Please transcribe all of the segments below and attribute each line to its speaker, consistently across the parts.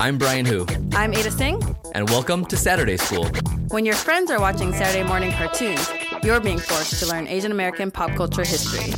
Speaker 1: I'm Brian Hu,
Speaker 2: I'm Ada Tseng.
Speaker 1: and welcome to Saturday School.
Speaker 2: When your friends are watching Saturday morning cartoons, you're being forced to learn Asian American pop culture history.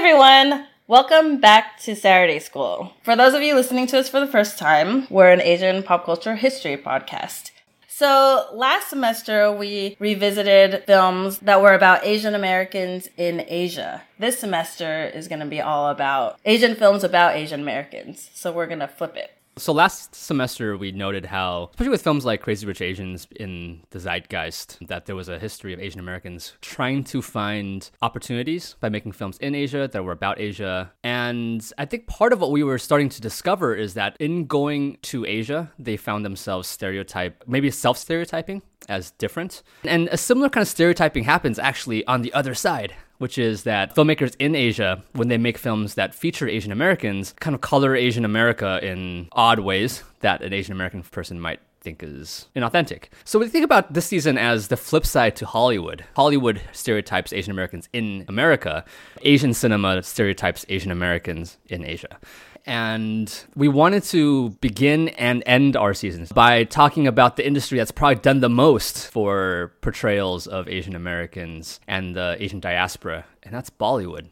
Speaker 2: Everyone. Welcome back to Saturday School. For those of you listening to us for the first time, we're an Asian pop culture history podcast. So, last semester we revisited films that were about Asian Americans in Asia. This semester is going to be all about Asian films about Asian Americans. So, we're going to flip it.
Speaker 1: So last semester we noted how, especially with films like Crazy Rich Asians in the zeitgeist, that there was a history of Asian Americans trying to find opportunities by making films in Asia that were about Asia. And I think part of what we were starting to discover is that in going to Asia, they found themselves stereotype, maybe self-stereotyping as different. And a similar kind of stereotyping happens actually on the other side which is that filmmakers in Asia, when they make films that feature Asian Americans, kind of color Asian America in odd ways that an Asian American person might think is inauthentic. So we think about this season as the flip side to Hollywood. Hollywood stereotypes Asian Americans in America. Asian cinema stereotypes Asian Americans in Asia. And we wanted to begin and end our seasons by talking about the industry that's probably done the most for portrayals of Asian Americans and the Asian diaspora, and that's Bollywood.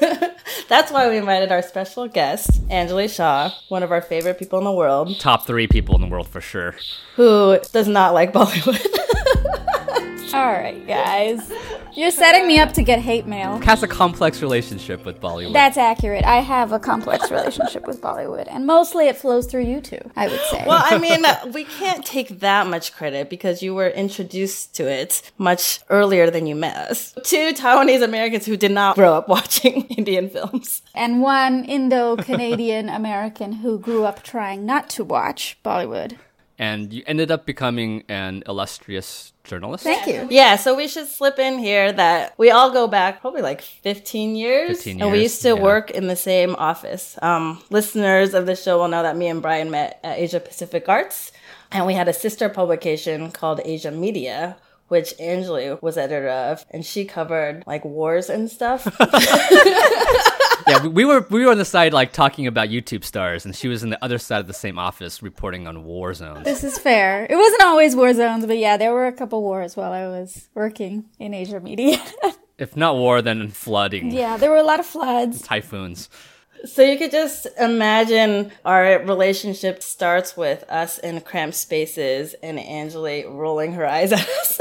Speaker 2: That's why we invited our special guest, Angilee Shah, one of our favorite people in the world,
Speaker 1: Top three people in the world for sure.
Speaker 2: who does not like Bollywood.
Speaker 3: All right, guys. You're setting me up to get hate mail.
Speaker 1: Has a complex relationship with Bollywood.
Speaker 3: That's accurate. I have a complex relationship with Bollywood, and mostly it flows through you two, I would say.
Speaker 2: Well, I mean, we can't take that much credit because you were introduced to it much earlier than you met us. Two Taiwanese Americans who did not grow up watching Indian films.
Speaker 3: and one Indo Canadian American who grew up trying not to watch Bollywood.
Speaker 1: and you ended up becoming an illustrious journalist.
Speaker 3: Thank you.
Speaker 2: Yeah, so we should slip in here that we all go back probably like 15 years.
Speaker 1: 15
Speaker 2: And we used to
Speaker 1: yeah.
Speaker 2: work in the same office. Um, listeners of the show will know that me and Brian met at Asia Pacific Arts. And we had a sister publication called Asia Media, which Angilee was editor of. And she covered like wars and stuff.
Speaker 1: yeah, we- we were we were on the side like talking about YouTube stars, and she was in the other side of the same office reporting on war zones.
Speaker 3: This is fair. It wasn't always war zones, but yeah, there were a couple wars while I was working in Asia media.
Speaker 1: If not war, then flooding,
Speaker 3: yeah, there were a lot of floods.
Speaker 1: typhoons.
Speaker 2: So you could just imagine our relationship starts with us in cramped spaces and Angilee rolling her eyes at us.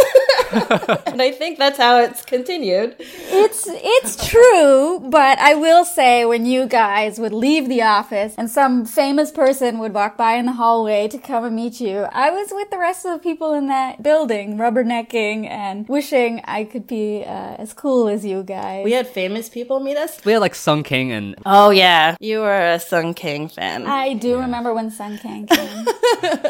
Speaker 2: and I think that's how it's continued.
Speaker 3: It's it's true, but I will say when you guys would leave the office and some famous person would walk by in the hallway to come and meet you, I was with the rest of the people in that building, rubbernecking and wishing I could be uh, as cool as you guys.
Speaker 2: We had famous people meet us.
Speaker 1: We had like Sung Kang and
Speaker 2: Oh yeah, you were a Sung Kang fan.
Speaker 3: I do remember when Sung Kang came.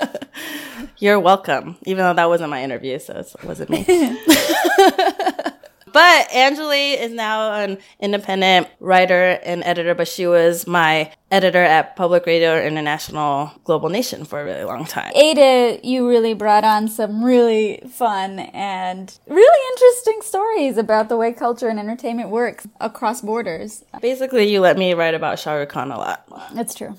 Speaker 2: You're welcome, even though that wasn't my interview, so it wasn't me. But Angilee is now an independent writer and editor, but she was my editor at Public Radio International Global Nation for a really long time.
Speaker 3: Ada, you really brought on some really fun and really interesting stories about the way culture and entertainment works across borders.
Speaker 2: Basically, you let me write about Shah Rukh Khan a lot.
Speaker 3: That's true.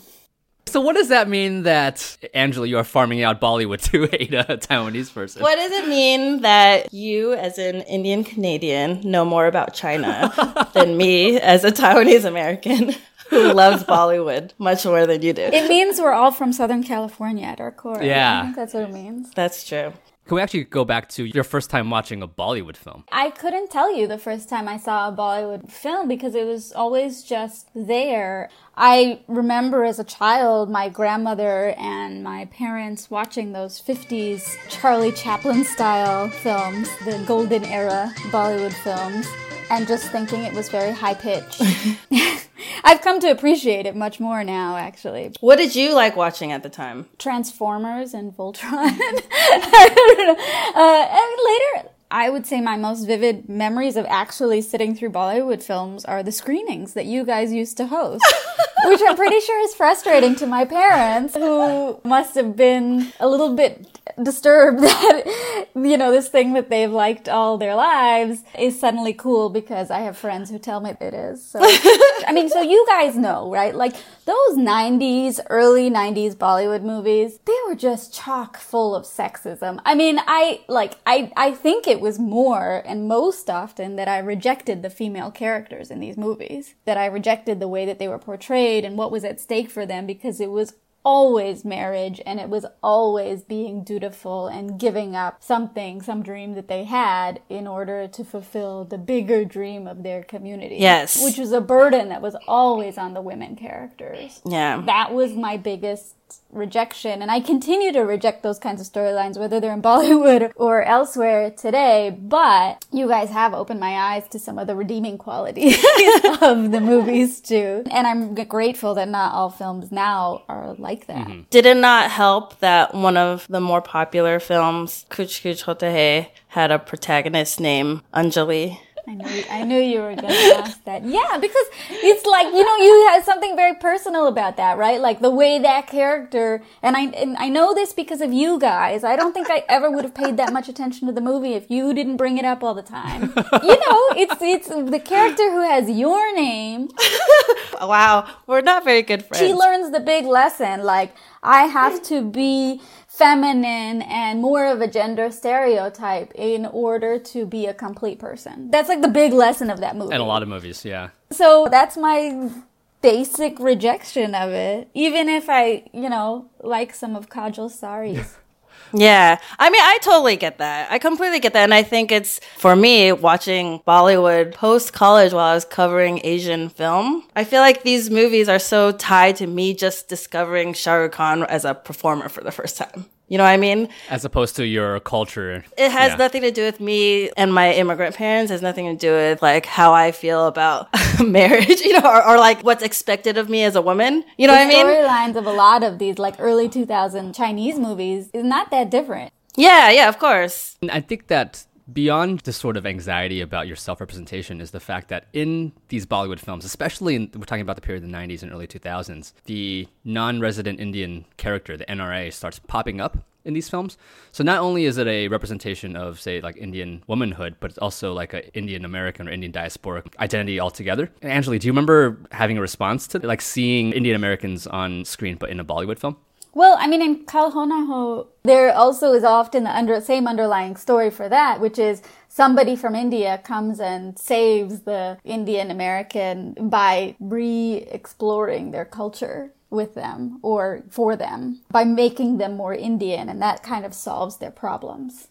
Speaker 1: So what does that mean that Angilee, you are farming out Bollywood to Ada, a Taiwanese person?
Speaker 2: What does it mean that you, as an Indian Canadian, know more about China than me, as a Taiwanese American who loves Bollywood much more than you do?
Speaker 3: It means we're all from Southern California at our core.
Speaker 1: Yeah.
Speaker 3: I think that's what it means.
Speaker 2: That's true.
Speaker 1: Can we actually go back to your first time watching a Bollywood film?
Speaker 3: I couldn't tell you the first time I saw a Bollywood film because it was always just there. I remember as a child my grandmother and my parents watching those 50s Charlie Chaplin style films, the golden era Bollywood films, and just thinking it was very high pitched. I've come to appreciate it much more now, actually.
Speaker 2: What did you like watching at the time?
Speaker 3: Transformers and Voltron. I don't know. Uh, and later, I would say my most vivid memories of actually sitting through Bollywood films are the screenings that you guys used to host, which I'm pretty sure is frustrating to my parents who must have been a little bit disturbed that, you know, this thing that they've liked all their lives is suddenly cool because I have friends who tell me it is. So, I mean, so you guys know, right? Like those 90s, early 90s Bollywood movies, they were just chock full of sexism. I mean, I, like, I, I think it was more and most often that I rejected the female characters in these movies, that I rejected the way that they were portrayed and what was at stake for them because it was always marriage and it was always being dutiful and giving up something, some dream that they had in order to fulfill the bigger dream of their community.
Speaker 2: Yes.
Speaker 3: Which was a burden that was always on the women characters.
Speaker 2: Yeah.
Speaker 3: That was my biggest rejection and I continue to reject those kinds of storylines whether they're in Bollywood or elsewhere today but you guys have opened my eyes to some of the redeeming qualities of the movies too. And I'm grateful that not all films now are like that. Mm-hmm.
Speaker 2: Did it not help that one of the more popular films, Kuch Kuch Hota Hai, had a protagonist named Anjali?
Speaker 3: I knew, I knew you were going to ask that. Yeah, because it's like, you know, you have something very personal about that, right? Like the way that character, and I, and I know this because of you guys. I don't think I ever would have paid that much attention to the movie if you didn't bring it up all the time. You know, it's, it's the character who has your name.
Speaker 2: Wow, we're not very good friends.
Speaker 3: She learns the big lesson, like, I have to be feminine and more of a gender stereotype in order to be a complete person. That's like the big lesson of that movie.
Speaker 1: And a lot of movies, yeah.
Speaker 3: So that's my basic rejection of it. Even if I, you know, like some of Kajol's saris.
Speaker 2: Yeah. I mean, I totally get that. I completely get that. And I think it's, for me, watching Bollywood post college while I was covering Asian film, I feel like these movies are so tied to me just discovering Shah Rukh Khan as a performer for the first time. You know what I mean?
Speaker 1: As opposed to your culture.
Speaker 2: It has
Speaker 1: Yeah.
Speaker 2: nothing to do with me and my immigrant parents. It has nothing to do with like how I feel about marriage, you know, or, or like what's expected of me as a woman. You know
Speaker 3: the
Speaker 2: what I mean?
Speaker 3: storylines of a lot of these like early 2000 Chinese movies is not that different.
Speaker 2: Yeah, yeah, of course.
Speaker 1: I think that beyond the sort of anxiety about your self representation is the fact that in these Bollywood films, especially in, we're talking about the period of the 90s and early 2000s, the non resident Indian character, the NRI, starts popping up in these films. So not only is it a representation of, say, like Indian womanhood, but it's also like an Indian American or Indian diasporic identity altogether. And Angilee, do you remember having a response to like seeing Indian Americans on screen but in a Bollywood film?
Speaker 3: Well, I mean, in Kal Ho there also is often the under, same underlying story for that, which is somebody from India comes and saves the Indian American by re-exploring their culture with them or for them by making them more Indian, and that kind of solves their problems.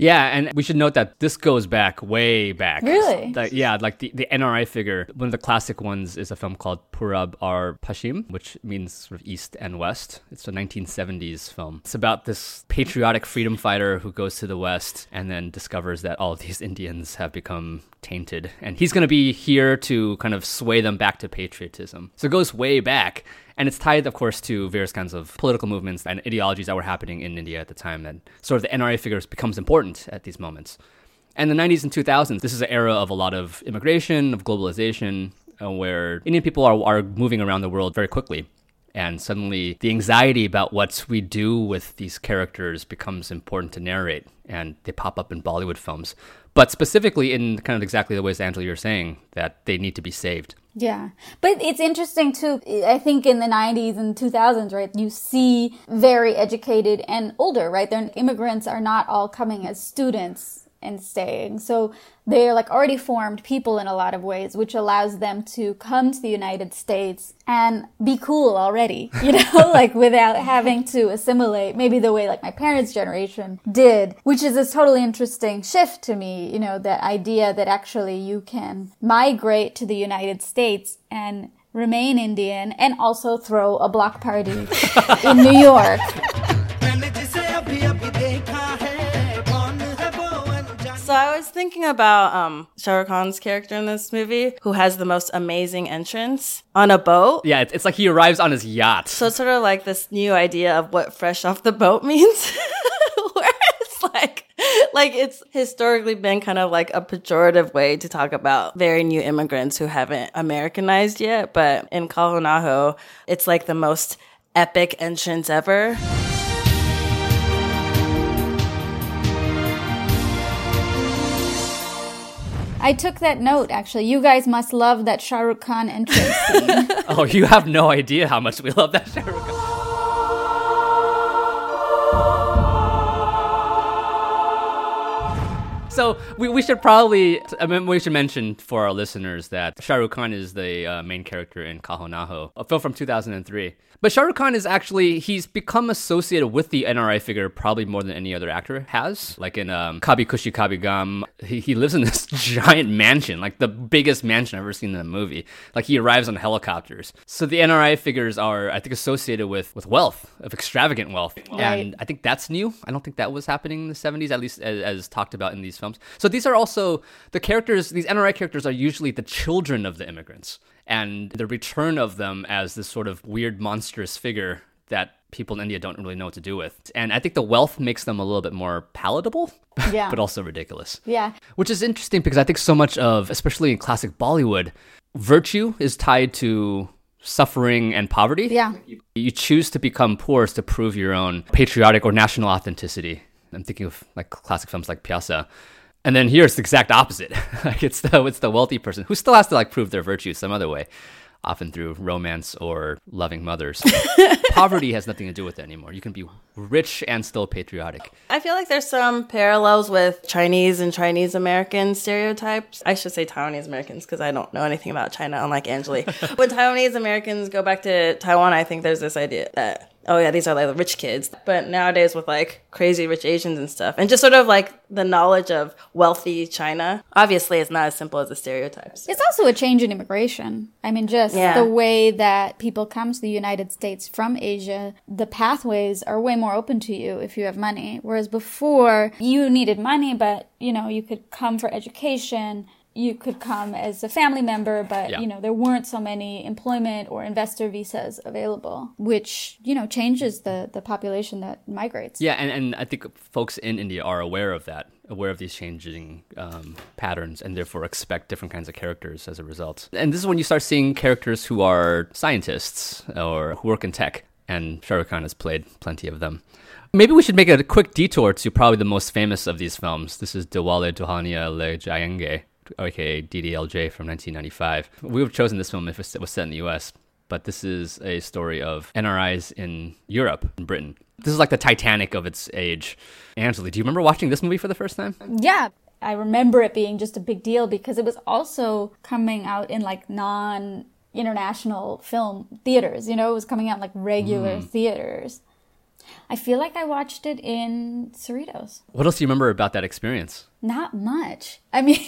Speaker 1: Yeah, and we should note that this goes back way back.
Speaker 3: Really?
Speaker 1: Like, yeah, like the, the NRI figure. One of the classic ones is a film called Purab Aur Pachhim, which means sort of east and west. It's a 1970s film. It's about this patriotic freedom fighter who goes to the west and then discovers that all of these Indians have become tainted. And he's going to be here to kind of sway them back to patriotism. So it goes way back. And it's tied, of course, to various kinds of political movements and ideologies that were happening in India at the time. And sort of the NRI figures becomes important at these moments. And the 90s and 2000s, this is an era of a lot of immigration, of globalization, uh, where Indian people are, are moving around the world very quickly. And suddenly the anxiety about what we do with these characters becomes important to narrate. And they pop up in Bollywood films. But specifically in kind of exactly the ways, Angilee, you're saying, that they need to be saved.
Speaker 3: Yeah. But it's interesting too. I think in the 90s and 2000s, right, you see very educated and older, right? They're, immigrants are not all coming as students and staying. So they're like already formed people in a lot of ways, which allows them to come to the United States and be cool already, you know, like without having to assimilate maybe the way like my parents' generation did, which is a totally interesting shift to me, you know, that idea that actually you can migrate to the United States and remain Indian and also throw a block party in New York.
Speaker 2: So I was thinking about um, Shah Rukh Khan's character in this movie, who has the most amazing entrance on a boat.
Speaker 1: Yeah, it's, it's like he arrives on his yacht.
Speaker 2: So it's sort of like this new idea of what fresh off the boat means, where it's like like it's historically been kind of like a pejorative way to talk about very new immigrants who haven't Americanized yet. But in Kal Ho Naa Ho, it's like the most epic entrance ever.
Speaker 3: I took that note actually. You guys must love that Shah Rukh Khan entrance.
Speaker 1: Oh, you have no idea how much we love that Shah Rukh Khan. So we, we should probably I mean we should mention for our listeners that Shah Rukh Khan is the uh, main character in Kal Ho Naa Ho, a film from 2003. But Shah Rukh Khan is actually he's become associated with the NRI figure probably more than any other actor has. Like in um, Kabhi Khushi Kabhie Gham, he, he lives in this giant mansion, like the biggest mansion I've ever seen in a movie. Like he arrives on helicopters. So the NRI figures are I think associated with with wealth, of extravagant wealth, and I think that's new. I don't think that was happening in the 70s, at least as, as talked about in these films. So these are also the characters. These NRI characters are usually the children of the immigrants and the return of them as this sort of weird monstrous figure that people in India don't really know what to do with. And I think the wealth makes them a little bit more palatable,
Speaker 3: Yeah.
Speaker 1: but also ridiculous.
Speaker 3: yeah.
Speaker 1: Which is interesting because I think so much of, especially in classic Bollywood, virtue is tied to suffering and poverty.
Speaker 3: Yeah.
Speaker 1: You choose to become poor to prove your own patriotic or national authenticity. I'm thinking of like classic films like Pyaasa. And then here it's the exact opposite. like it's the it's the wealthy person who still has to like prove their virtue some other way, often through romance or loving mothers. Poverty has nothing to do with it anymore. You can be rich and still patriotic.
Speaker 2: I feel like there's some parallels with Chinese and Chinese American stereotypes. I should say Taiwanese Americans because I don't know anything about China, unlike Angilee. when Taiwanese Americans go back to Taiwan, I think there's this idea that, oh yeah, these are like the rich kids. But nowadays with like crazy rich Asians and stuff, and just sort of like the knowledge of wealthy China, obviously it's not as simple as the stereotypes.
Speaker 3: It's also a change in immigration. I mean, just
Speaker 2: Yeah.
Speaker 3: the way that people come to the United States from Asia, the pathways are way more open to you if you have money. Whereas before, you needed money, but you know, you could come for education. You could come as a family member, but
Speaker 1: Yeah.
Speaker 3: you know there weren't so many employment or investor visas available, which you know changes the the population that migrates.
Speaker 1: Yeah, and, and I think folks in India are aware of that, aware of these changing um, patterns, and therefore expect different kinds of characters as a result. And this is when you start seeing characters who are scientists or who work in tech, and Shah Rukh Khan has played plenty of them. Maybe we should make a quick detour to probably the most famous of these films. This is Dilwale Dulhania Le Jayenge, aka DDLJ from 1995. We would have chosen this film if it was set in the US, but this is a story of NRIs in Europe, in Britain. This is like the Titanic of its age. Angilee, do you remember watching this movie for the first time?
Speaker 3: Yeah. I remember it being just a big deal because it was also coming out in like non international film theaters. You know, it was coming out in, like regular mm. theaters. I feel like I watched it in Cerritos.
Speaker 1: What else do you remember about that experience?
Speaker 3: Not much. I mean,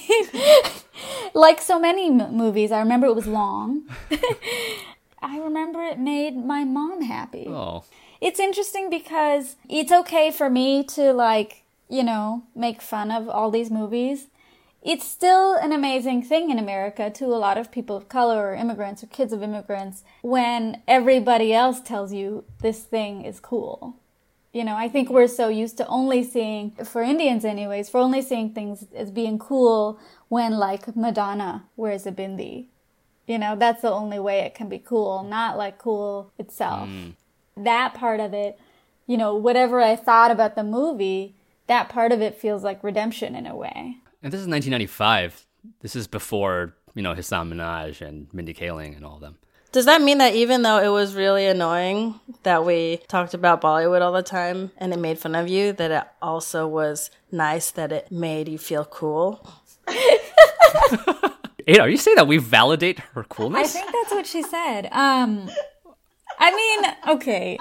Speaker 3: like so many m- movies, I remember it was long. I remember it made my mom happy
Speaker 1: Oh,
Speaker 3: it's interesting because it's okay for me to like you know make fun of all these movies it's still an amazing thing in america to a lot of people of color or immigrants or kids of immigrants when everybody else tells you this thing is cool you know i think we're so used to only seeing for indians anyways for only seeing things as being cool when like madonna wears a bindi you know that's the only way it can be cool not like cool itself mm. that part of it, you know, whatever I thought about the movie, that part of it feels like redemption in a way.
Speaker 1: and this is 1995. This is before, you know, Hasan Minhaj and Mindy Kaling and all of them.
Speaker 2: Does that mean that even though it was really annoying that we talked about Bollywood all the time and it made fun of you, that it also was nice that it made you feel cool?
Speaker 1: Ada, are you saying that we validate her coolness?
Speaker 3: I think that's what she said. Um, I mean, okay.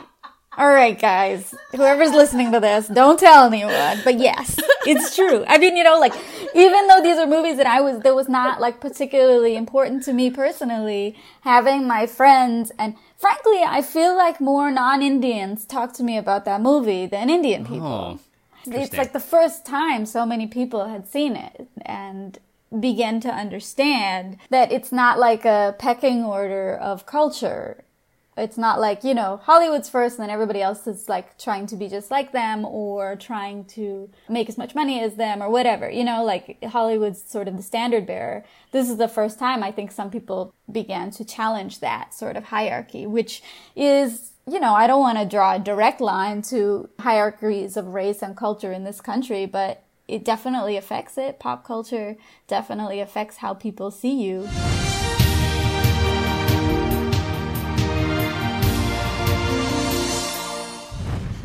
Speaker 3: All right, guys. Whoever's listening to this, don't tell anyone. But yes, it's true. I mean, you know, like even though these are movies that I was that was not like particularly important to me personally, having my friends and frankly, I feel like more non-Indians talk to me about that movie than Indian people.
Speaker 1: oh,
Speaker 3: it's like the first time so many people had seen it and began to understand that it's not like a pecking order of culture It's not like, you know, Hollywood's first and then everybody else is like trying to be just like them or trying to make as much money as them or whatever. You know, like Hollywood's sort of the standard bearer. This is the first time I think some people began to challenge that sort of hierarchy, which is, you know, I don't want to draw a direct line to hierarchies of race and culture in this country, but it definitely affects it. Pop culture definitely affects how people see you.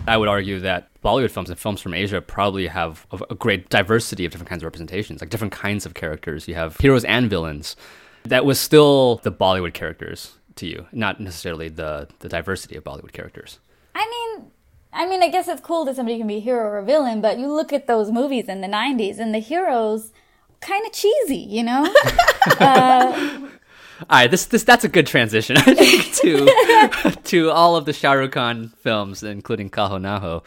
Speaker 1: I would argue that Bollywood films and films from Asia probably have a, great diversity of different kinds of representations, like different kinds of characters. You have heroes and villains. That was still the Bollywood characters to you, not necessarily the, the diversity of Bollywood characters.
Speaker 3: I mean, I mean, I guess it's cool that somebody can be a hero or a villain, but you look at those movies in the 90s and the heroes kind of cheesy, you know?
Speaker 1: Uh, All right, this this that's a good transition, I think, to to all of the Shah Rukh Khan films, including Kal Ho Naa Ho,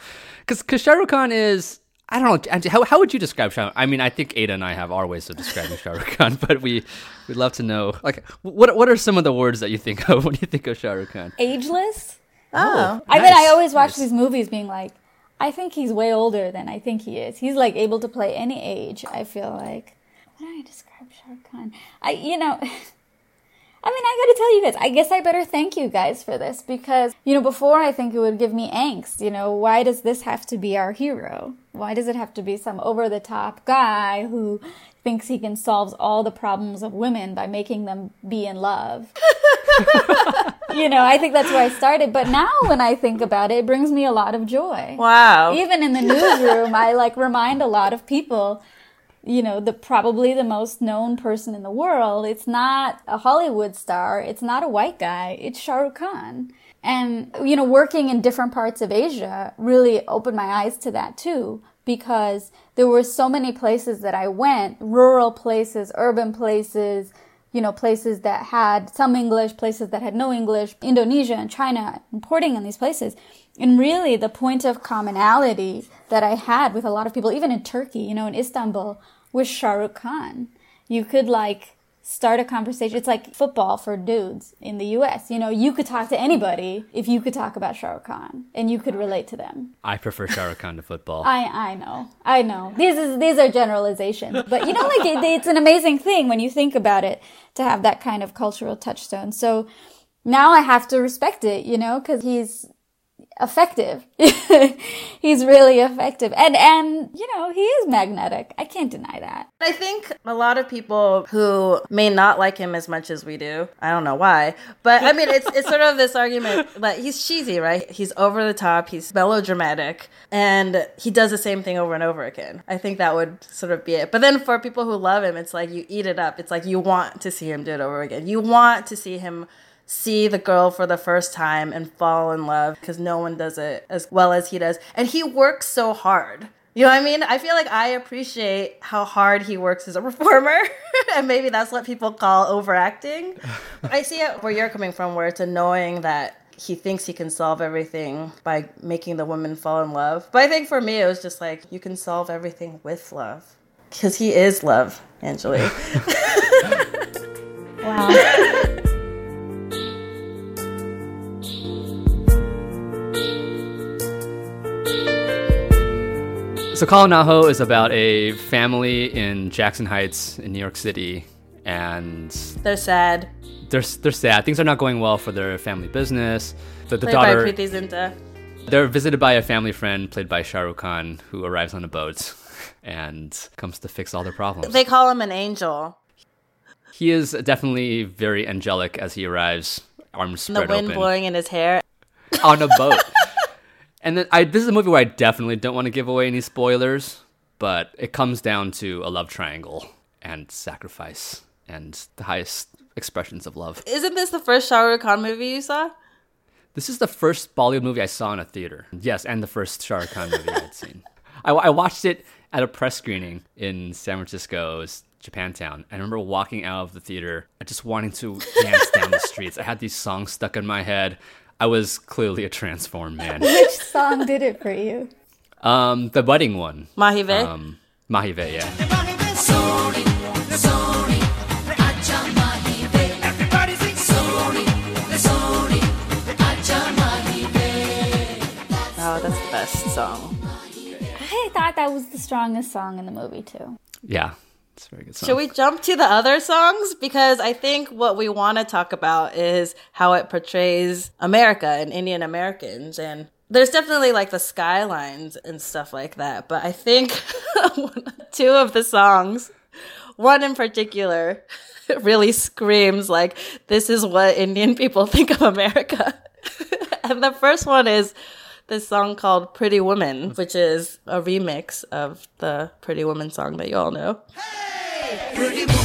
Speaker 1: because Shah Rukh Khan is I don't know how how would you describe Shah? I mean, I think Ada and I have our ways of describing Shah Rukh Khan, but we we'd love to know like what what are some of the words that you think of when you think of Shah Rukh Khan?
Speaker 3: Ageless?
Speaker 2: Oh.
Speaker 3: I mean, I always watch
Speaker 1: nice.
Speaker 3: these movies being like, I think he's way older than I think he is. He's like able to play any age, I feel like. How do I describe Shah Rukh Khan? I, you know, I mean, I gotta tell you guys, I guess I better thank you guys for this because, you know, before I think it would give me angst. You know, why does this have to be our hero? Why does it have to be some over the top guy who thinks he can solve all the problems of women by making them be in love? you know, I think that's where I started. But now when I think about it, it brings me a lot of joy.
Speaker 2: Wow.
Speaker 3: Even in the newsroom, I like remind a lot of people, you know, the probably the most known person in the world. It's not a Hollywood star. It's not a white guy. It's Shah Rukh Khan. And, you know, working in different parts of Asia really opened my eyes to that too, because there were so many places that I went, rural places, urban places, you know, places that had some English, places that had no English, Indonesia and China, importing in these places. And really the point of commonality that I had with a lot of people, even in Turkey, you know, in Istanbul, was Shah Rukh Khan. You could like start a conversation. It's like football for dudes in the US. You know, you could talk to anybody if you could talk about Shah Rukh Khan and you could relate to them.
Speaker 1: I prefer Shah Rukh Khan to football.
Speaker 3: I I know, I know. These is these are generalizations, but you know, like it, it's an amazing thing when you think about it to have that kind of cultural touchstone. So now I have to respect it, you know, because he's effective. he's really effective, and and you know he is magnetic. I can't deny that.
Speaker 2: I think a lot of people who may not like him as much as we do, I don't know why, but I mean, it's it's sort of this argument that he's cheesy, right? He's over the top, he's melodramatic, and he does the same thing over and over again. I think that would sort of be it. But then for people who love him, it's like you eat it up. It's like you want to see him do it over again. You want to see him see the girl for the first time and fall in love because no one does it as well as he does. And he works so hard. You know what I mean? I feel like I appreciate how hard he works as a performer. and maybe that's what people call overacting. I see it where you're coming from, where it's annoying that he thinks he can solve everything by making the woman fall in love. But I think for me, it was just like, you can solve everything with love. Because he is love, Angelique.
Speaker 3: Wow.
Speaker 1: So Kal Ho Naa Ho is about a family in Jackson Heights in New York City, and
Speaker 2: They're sad.
Speaker 1: they're they're sad. Things are not going well for their family business. The, the
Speaker 2: Played
Speaker 1: daughter
Speaker 2: by Preity Zinta.
Speaker 1: they're visited by a family friend played by Shahrukh Khan, who arrives on a boat and comes to fix all their problems.
Speaker 2: They call him an angel.
Speaker 1: he is definitely very angelic as he arrives, arms
Speaker 2: And the wind
Speaker 1: open
Speaker 2: blowing in his hair.
Speaker 1: on a boat. And then I this is a movie where I definitely don't want to give away any spoilers, but it comes down to a love triangle and sacrifice and the highest expressions of love.
Speaker 2: Isn't this the first Shah Rukh Khan movie you saw?
Speaker 1: This is the first Bollywood movie I saw in a theater. Yes, and the first Shah Rukh Khan movie I'd seen. I, I watched it at a press screening in San Francisco's Japantown. I remember walking out of the theater, I just wanting to dance down the streets. I had these songs stuck in my head. I was clearly a transformed man.
Speaker 3: Which song did it for you?
Speaker 1: Um, the budding one.
Speaker 2: Maahi Ve.
Speaker 1: Um, Maahi Ve,
Speaker 4: yeah. Oh, that's the
Speaker 2: best song.
Speaker 3: I thought that was the strongest song in the movie too.
Speaker 1: Yeah, very good song.
Speaker 2: Should we jump to the other songs? Because I think what we want to talk about is how it portrays America and Indian Americans. And there's definitely like the skylines and stuff like that. But I think two of the songs, one in particular, really screams like, this is what Indian people think of America. and the first one is this song called Pretty Woman, which is a remix of the Pretty Woman song that you all know.
Speaker 4: Hey! Pretty woman,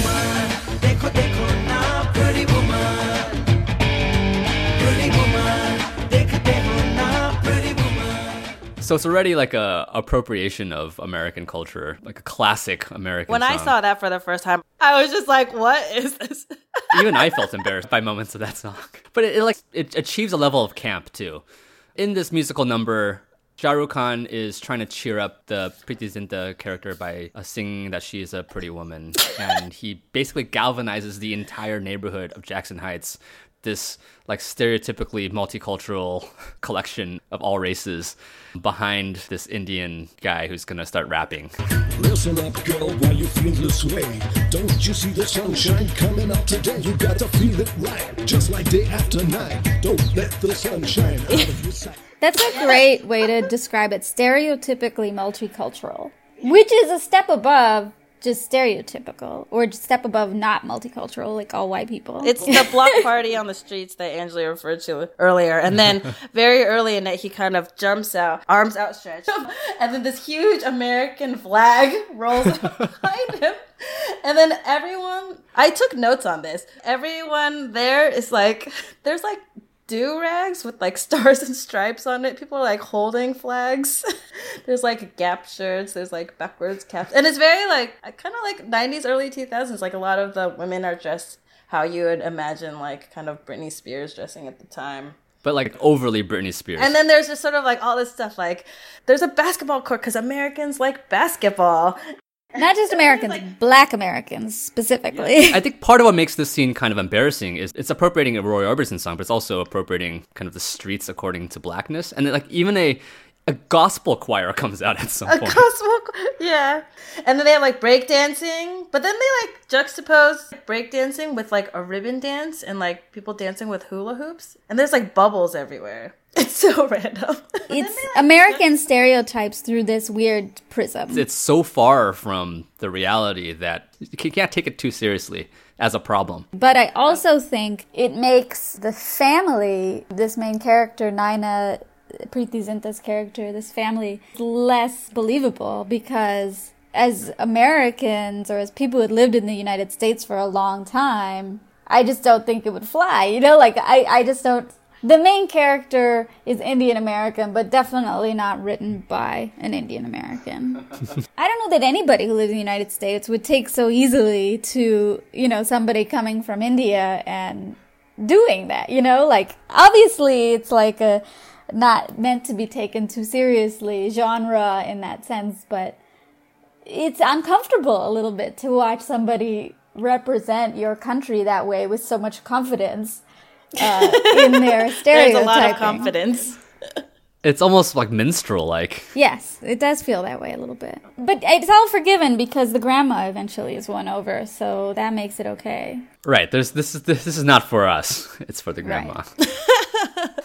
Speaker 1: So it's already like a appropriation of American culture, like a classic American.
Speaker 2: When
Speaker 1: song.
Speaker 2: I saw that for the first time, I was just like, "What is this?"
Speaker 1: Even I felt embarrassed by moments of that song, but it, it like it achieves a level of camp too. In this musical number, Shah Rukh Khan is trying to cheer up the Preity Zinta character by uh, singing that she is a pretty woman, and he basically galvanizes the entire neighborhood of Jackson Heights. This like stereotypically multicultural collection of all races behind this Indian guy who's gonna start rapping.
Speaker 5: Listen up, girl, why you feel this way? Don't you see the sunshine coming up today? You gotta feel it right, just like day after night. Don't let the sunshine out of your sight.
Speaker 3: That's a great way to describe it. Stereotypically multicultural, which is a step above just stereotypical, or just step above not multicultural, like all white people.
Speaker 2: It's the block party on the streets that Angilee referred to earlier, and then very early in it, he kind of jumps out, arms outstretched, and then this huge American flag rolls behind him. And then everyone, I took notes on this. Everyone there is like, there's like do rags with like stars and stripes on it. People are like holding flags. there's like gap shirts. There's like backwards caps, and it's very like kind of like '90s, early 2000s. Like a lot of the women are dressed how you would imagine like kind of Britney Spears dressing at the time.
Speaker 1: But like overly Britney Spears.
Speaker 2: And then there's just sort of like all this stuff like there's a basketball court because Americans like basketball.
Speaker 3: Not just Americans, black Americans specifically.
Speaker 1: I think part of what makes this scene kind of embarrassing is it's appropriating a Roy Orbison song, but it's also appropriating kind of the streets according to blackness. And then, like even a a gospel choir comes out at some
Speaker 2: A
Speaker 1: point.
Speaker 2: gospel, yeah. And then they have like breakdancing, but then they like juxtapose breakdancing with like a ribbon dance and like people dancing with hula hoops. And there's like bubbles everywhere. It's so random.
Speaker 3: it's American stereotypes through this weird prism.
Speaker 1: it's so far from the reality that you can't take it too seriously as a problem.
Speaker 3: But I also think it makes the family, this main character, Naina, Preity Zinta's character, this family, less believable because as Americans or as people who had lived in the United States for a long time, I just don't think it would fly. You know, like I, I just don't. The main character is Indian American, but definitely not written by an Indian American. I don't know that anybody who lives in the United States would take so easily to, you know, somebody coming from India and doing that, you know? Like, obviously, it's like a not meant to be taken too seriously genre in that sense, but it's uncomfortable a little bit to watch somebody represent your country that way with so much confidence uh, in their stereotyping.
Speaker 2: There's a lot of confidence.
Speaker 1: It's almost like minstrel like.
Speaker 3: Yes, it does feel that way a little bit. But it's all forgiven because the grandma eventually is won over, so that makes it okay.
Speaker 1: Right. There's this is this is not for us. It's for the grandma.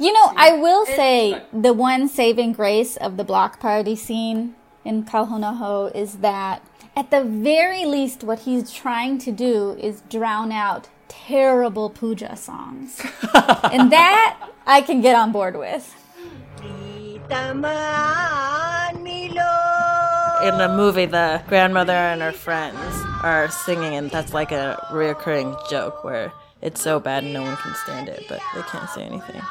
Speaker 3: You know, I will say the one saving grace of the block party scene in Kal Ho Naa Ho is that at the very least what he's trying to do is drown out terrible puja songs. and that I can get on board with.
Speaker 2: In the movie, the grandmother and her friends are singing, and that's like a reoccurring joke where it's so bad and no one can stand it, but they can't say anything.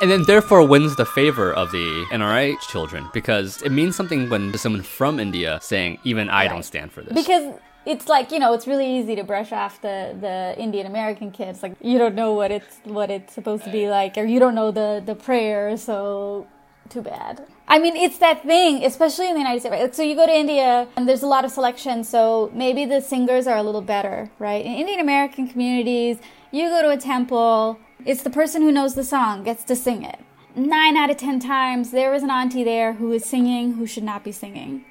Speaker 1: And then therefore wins the favor of the NRI children because it means something when someone from India saying, even I don't stand for this.
Speaker 3: Because it's like, you know, it's really easy to brush off the, the Indian American kids. Like you don't know what it's what it's supposed to be like or you don't know the, the prayer, so too bad. I mean, it's that thing, especially in the United States. Right? So you go to India and there's a lot of selection, so maybe the singers are a little better, right? In Indian American communities, you go to a temple, it's the person who knows the song gets to sing it. nine out of ten times there is an auntie there who is singing who should not be singing.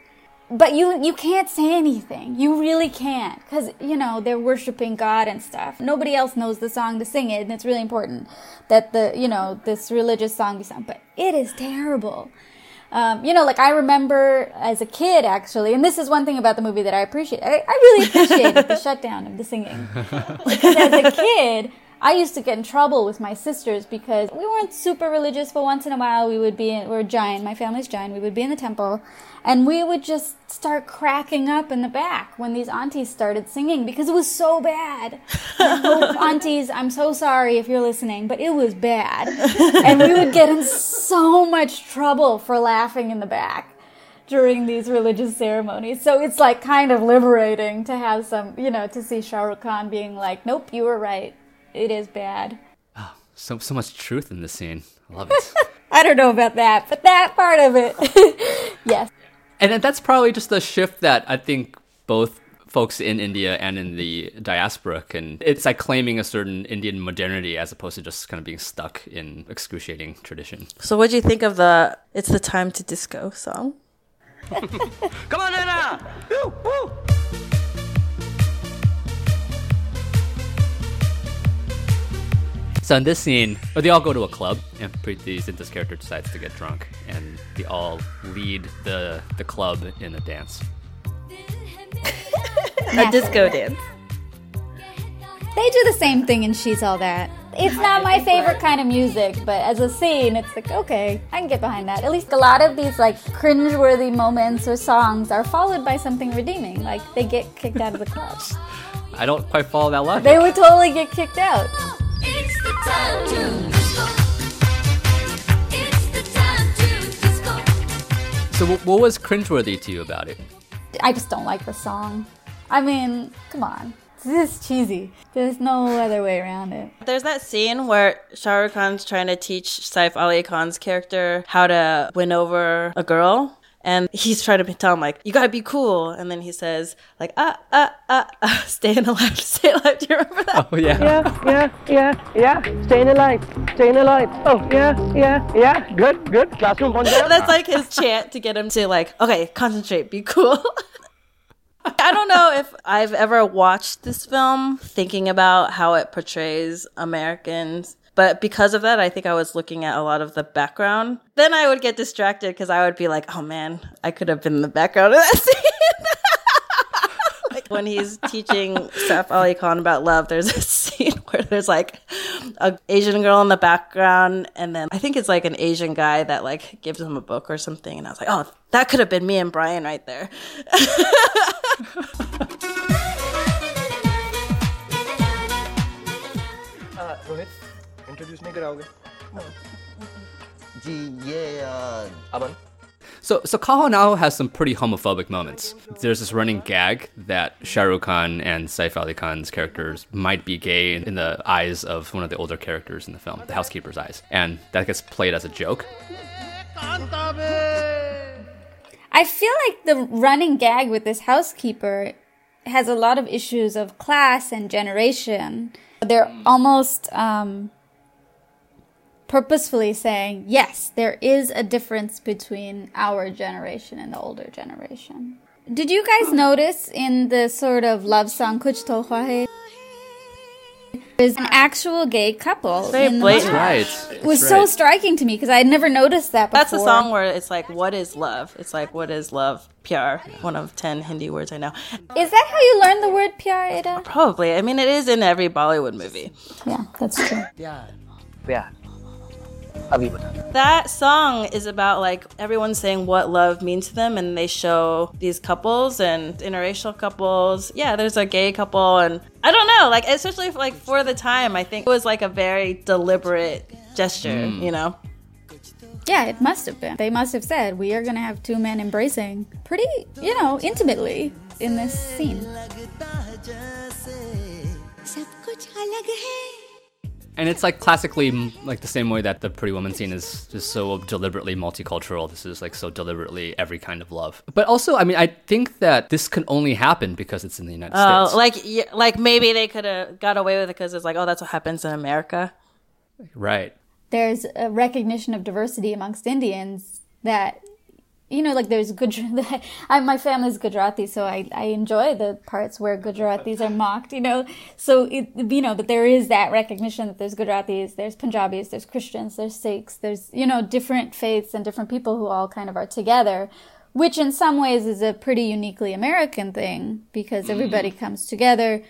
Speaker 3: But you you can't say anything. You really can't because you know they're worshiping God and stuff. Nobody else knows the song to sing it, and it's really important that the you know this religious song be sung. But it is terrible. Um, you know, like I remember as a kid, actually, and this is one thing about the movie that I appreciate. I, I really appreciated the shutdown of the singing. Because as a kid, I used to get in trouble with my sisters because we weren't super religious, but once in a while we would be in, we're giant, my family's giant, we would be in the temple, and we would just start cracking up in the back when these aunties started singing because it was so bad. Aunties, I'm so sorry if you're listening, but it was bad. And we would get in so much trouble for laughing in the back during these religious ceremonies. So it's like kind of liberating to have some, you know, to see Shah Rukh Khan being like, nope, you were right. It is bad.
Speaker 1: Oh, So so much truth in this scene. I love it.
Speaker 3: I don't know about that, but that part of it, yes.
Speaker 1: and then that's probably just the shift that I think both folks in India and in the diaspora can. It's like claiming a certain Indian modernity as opposed to just kind of being stuck in excruciating tradition.
Speaker 2: So, what do you think of the "It's the Time to Disco" song?
Speaker 4: Come on, Nana! Woo, woo!
Speaker 1: So in this scene, oh, they all go to a club, and Preity Zinta's character decides to get drunk, and they all lead the the club in a dance.
Speaker 2: A disco dance.
Speaker 3: They do the same thing in She's All That. It's not my favorite kind of music, but as a scene, it's like, okay, I can get behind that. At least a lot of these like cringeworthy moments or songs are followed by something redeeming. Like they get kicked out of the club.
Speaker 1: I don't quite follow that logic.
Speaker 3: They would totally get kicked out.
Speaker 1: So what, what was cringeworthy to you about it?
Speaker 3: I just don't like the song. I mean, come on. This is cheesy. There's no other way around it.
Speaker 2: There's that scene where Shah Rukh Khan's trying to teach Saif Ali Khan's character how to win over a girl. And he's trying to tell him, like, you gotta be cool. And then he says, like, ah, ah, ah, ah, staying alive, stay alive. Do you remember that?
Speaker 1: Oh yeah.
Speaker 6: Yeah, yeah, yeah, yeah. Staying alive, staying alive. Oh, yeah, yeah, yeah. Good, good. Classroom on.
Speaker 2: That's like his chant to get him to, like, okay, concentrate, be cool. I don't know if I've ever watched this film thinking about how it portrays Americans. But because of that, I think I was looking at a lot of the background. Then I would get distracted because I would be like, oh man, I could have been in the background of that scene. like when he's teaching Saif Ali Khan about love, there's a scene where there's like a Asian girl in the background, and then I think it's like an Asian guy that like gives him a book or something. And I was like, oh, that could have been me and Brian right there.
Speaker 6: नहीं कराओगे
Speaker 7: जी ये
Speaker 1: So, so Kal Ho Naa Ho has some pretty homophobic moments. There's this running gag that Shah Rukh Khan and Saif Ali Khan's characters might be gay in, in the eyes of one of the older characters in the film, the housekeeper's eyes. And that gets played as a joke.
Speaker 3: I feel like the running gag with this housekeeper has a lot of issues of class and generation. They're almost um, purposefully saying, yes, there is a difference between our generation and the older generation. Did you guys notice in the sort of love song Kuch Toh Hua there's an actual gay couple.
Speaker 2: It's
Speaker 3: in the.
Speaker 1: Right.
Speaker 3: It was
Speaker 1: right.
Speaker 3: so striking to me because I had never noticed that before.
Speaker 2: That's a song where it's like, what is love? It's like, what is love? Pyar, one of 10 Hindi words I know.
Speaker 3: Is that how you learn the word pyar, Ada?
Speaker 2: Probably. I mean, it is in every Bollywood movie.
Speaker 3: Yeah, that's true.
Speaker 6: yeah. Yeah. अभी बता
Speaker 2: That song is about like everyone saying what love means to them, and they show these couples and interracial couples. Yeah, there's a gay couple, and I don't know, like especially for, like for the time, I think it was like a very deliberate gesture, you know.
Speaker 3: Yeah, it must have been. They must have said, we are going to have two men embracing pretty, you know, intimately in this scene.
Speaker 1: and it's like classically like the same way that the pretty woman scene is just so deliberately multicultural. This is like so deliberately every kind of love. But also i mean i think that this can only happen because it's in the united
Speaker 2: oh,
Speaker 1: states.
Speaker 2: like like maybe they could have got away with it because it's like oh that's what happens in america.
Speaker 1: Right.
Speaker 3: There's a recognition of diversity amongst indians that you know, like there's Gujarat. I, my family's Gujarati, so I, I enjoy the parts where Gujaratis are mocked. You know, so it, you know, but there is that recognition that there's Gujaratis, there's Punjabis, there's Christians, there's Sikhs, there's you know different faiths and different people who all kind of are together, which in some ways is a pretty uniquely American thing because mm-hmm. everybody comes together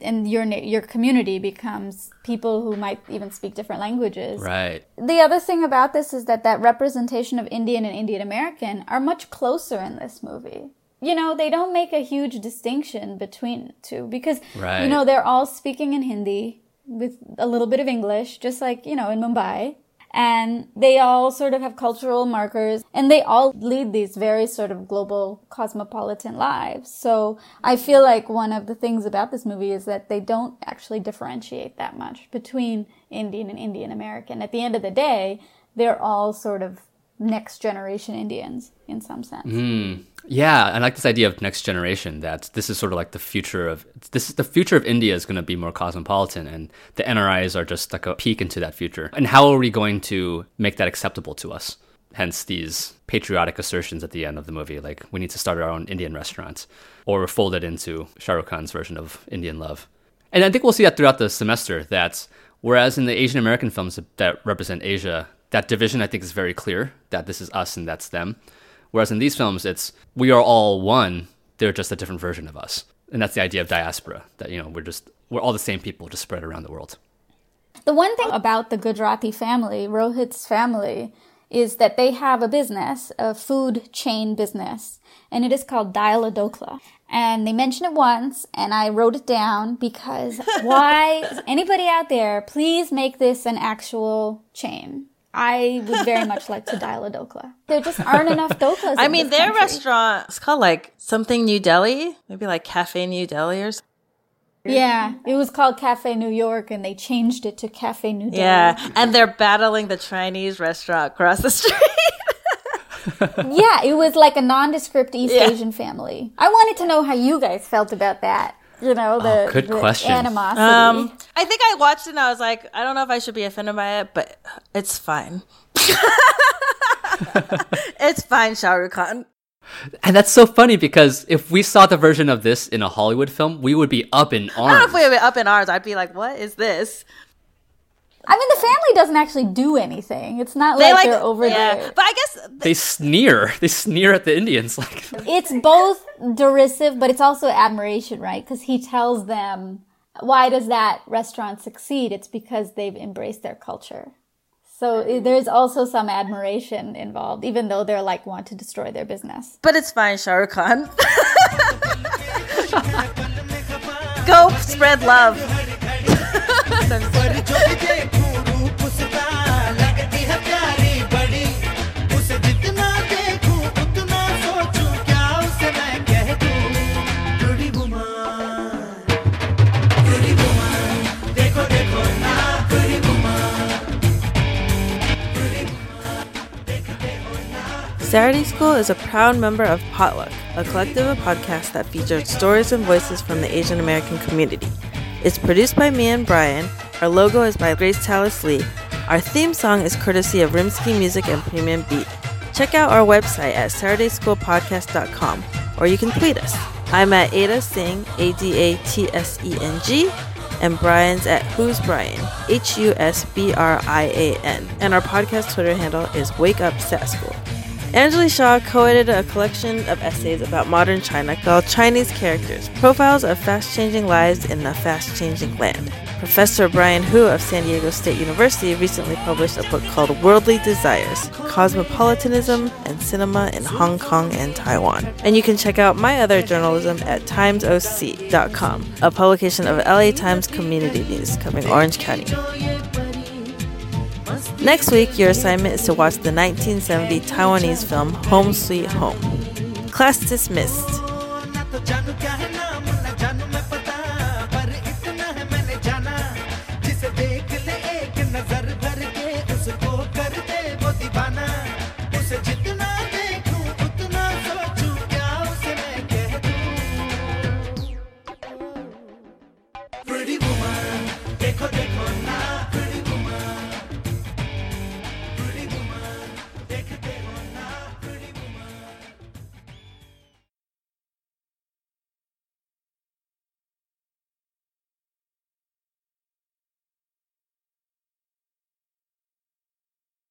Speaker 3: and your your community becomes people who might even speak different languages.
Speaker 1: Right.
Speaker 3: The other thing about this is that that representation of Indian and Indian American are much closer in this movie. You know, they don't make a huge distinction between two because
Speaker 1: Right.
Speaker 3: you know they're all speaking in Hindi with a little bit of English, just like you know in Mumbai. And they all sort of have cultural markers and they all lead these very sort of global cosmopolitan lives. So I feel like one of the things about this movie is that they don't actually differentiate that much between Indian and Indian American. At the end of the day, they're all sort of next generation Indians in some sense. Hmm.
Speaker 1: Yeah, I like this idea of next generation. That this is sort of like the future of this is the future of India is going to be more cosmopolitan, and the NRIs are just like a peek into that future. And how are we going to make that acceptable to us? Hence these patriotic assertions at the end of the movie, like we need to start our own Indian restaurant, or fold it into Shah Rukh Khan's version of Indian love. And I think we'll see that throughout the semester. That whereas in the Asian American films that represent Asia, that division I think is very clear. That this is us and that's them. Whereas in these films, it's we are all one. They're just a different version of us, and that's the idea of diaspora. That you know we're just we're all the same people, just spread around the world.
Speaker 3: The one thing about the Gujarati family, Rohit's family, is that they have a business, a food chain business, and it is called Dial a Dhokla. And they mention it once, and I wrote it down because why, anybody out there, please make this an actual chain. I would very much like to dial a dhokla. There just aren't enough dhoklas.
Speaker 2: I mean, their
Speaker 3: country.
Speaker 2: restaurant it's called like something New Delhi, maybe like Cafe New Delhi or something.
Speaker 3: Yeah, it was called Cafe New York, and they changed it to Cafe New Delhi.
Speaker 2: Yeah, and they're battling the Chinese restaurant across the street.
Speaker 3: Yeah, it was like a nondescript East
Speaker 2: Yeah.
Speaker 3: Asian family. I wanted to know how you guys felt about that. You know, the,
Speaker 1: Oh, good
Speaker 3: the
Speaker 1: question.
Speaker 3: animosity.
Speaker 2: Um, I think I watched it and I was like, I don't know if I should be offended by it, but it's fine. it's fine, Shah Rukh Khan.
Speaker 1: And that's so funny because if we saw the version of this in a Hollywood film, we would be up in
Speaker 2: I don't know
Speaker 1: arms.
Speaker 2: if we were up in arms. I'd be like, what is this?
Speaker 3: I mean, the family doesn't actually do anything. It's not
Speaker 2: They
Speaker 3: like,
Speaker 2: like,
Speaker 3: they're over
Speaker 2: yeah.
Speaker 3: there.
Speaker 2: But I guess
Speaker 1: They sneer. They sneer at the Indians. Like
Speaker 3: It's both derisive, but it's also admiration, right? Because he tells them, why does that restaurant succeed? It's because they've embraced their culture. So there's also some admiration involved, even though they're like want to destroy their business.
Speaker 2: But it's fine, Shah Rukh Khan. Go spread love. Saturday School is a proud member of Potluck, a collective of podcasts that features stories and voices from the Asian American community. It's produced by me and Brian. Our logo is by Grace Tallis Lee. Our theme song is courtesy of Rimsky Music and Premium Beat. Check out our website at SaturdaySchoolPodcast.com or you can tweet us. I'm at Ada Tseng, A D A T S E N G, and Brian's at Who's Brian, H U S B R I A N. And our podcast Twitter handle is Wake Up Sat School. Angilee Shah co-edited a collection of essays about modern China called Chinese Characters, Profiles of Fast-Changing Lives in a Fast-Changing Land. Professor Brian Hu of San Diego State University recently published a book called Worldly Desires, Cosmopolitanism and Cinema in Hong Kong and Taiwan. And you can check out my other journalism at timesoc.com, a publication of LA Times Community News covering Orange County. Next week, your assignment is to watch the 1970 Taiwanese film Home Sweet Home. Class dismissed.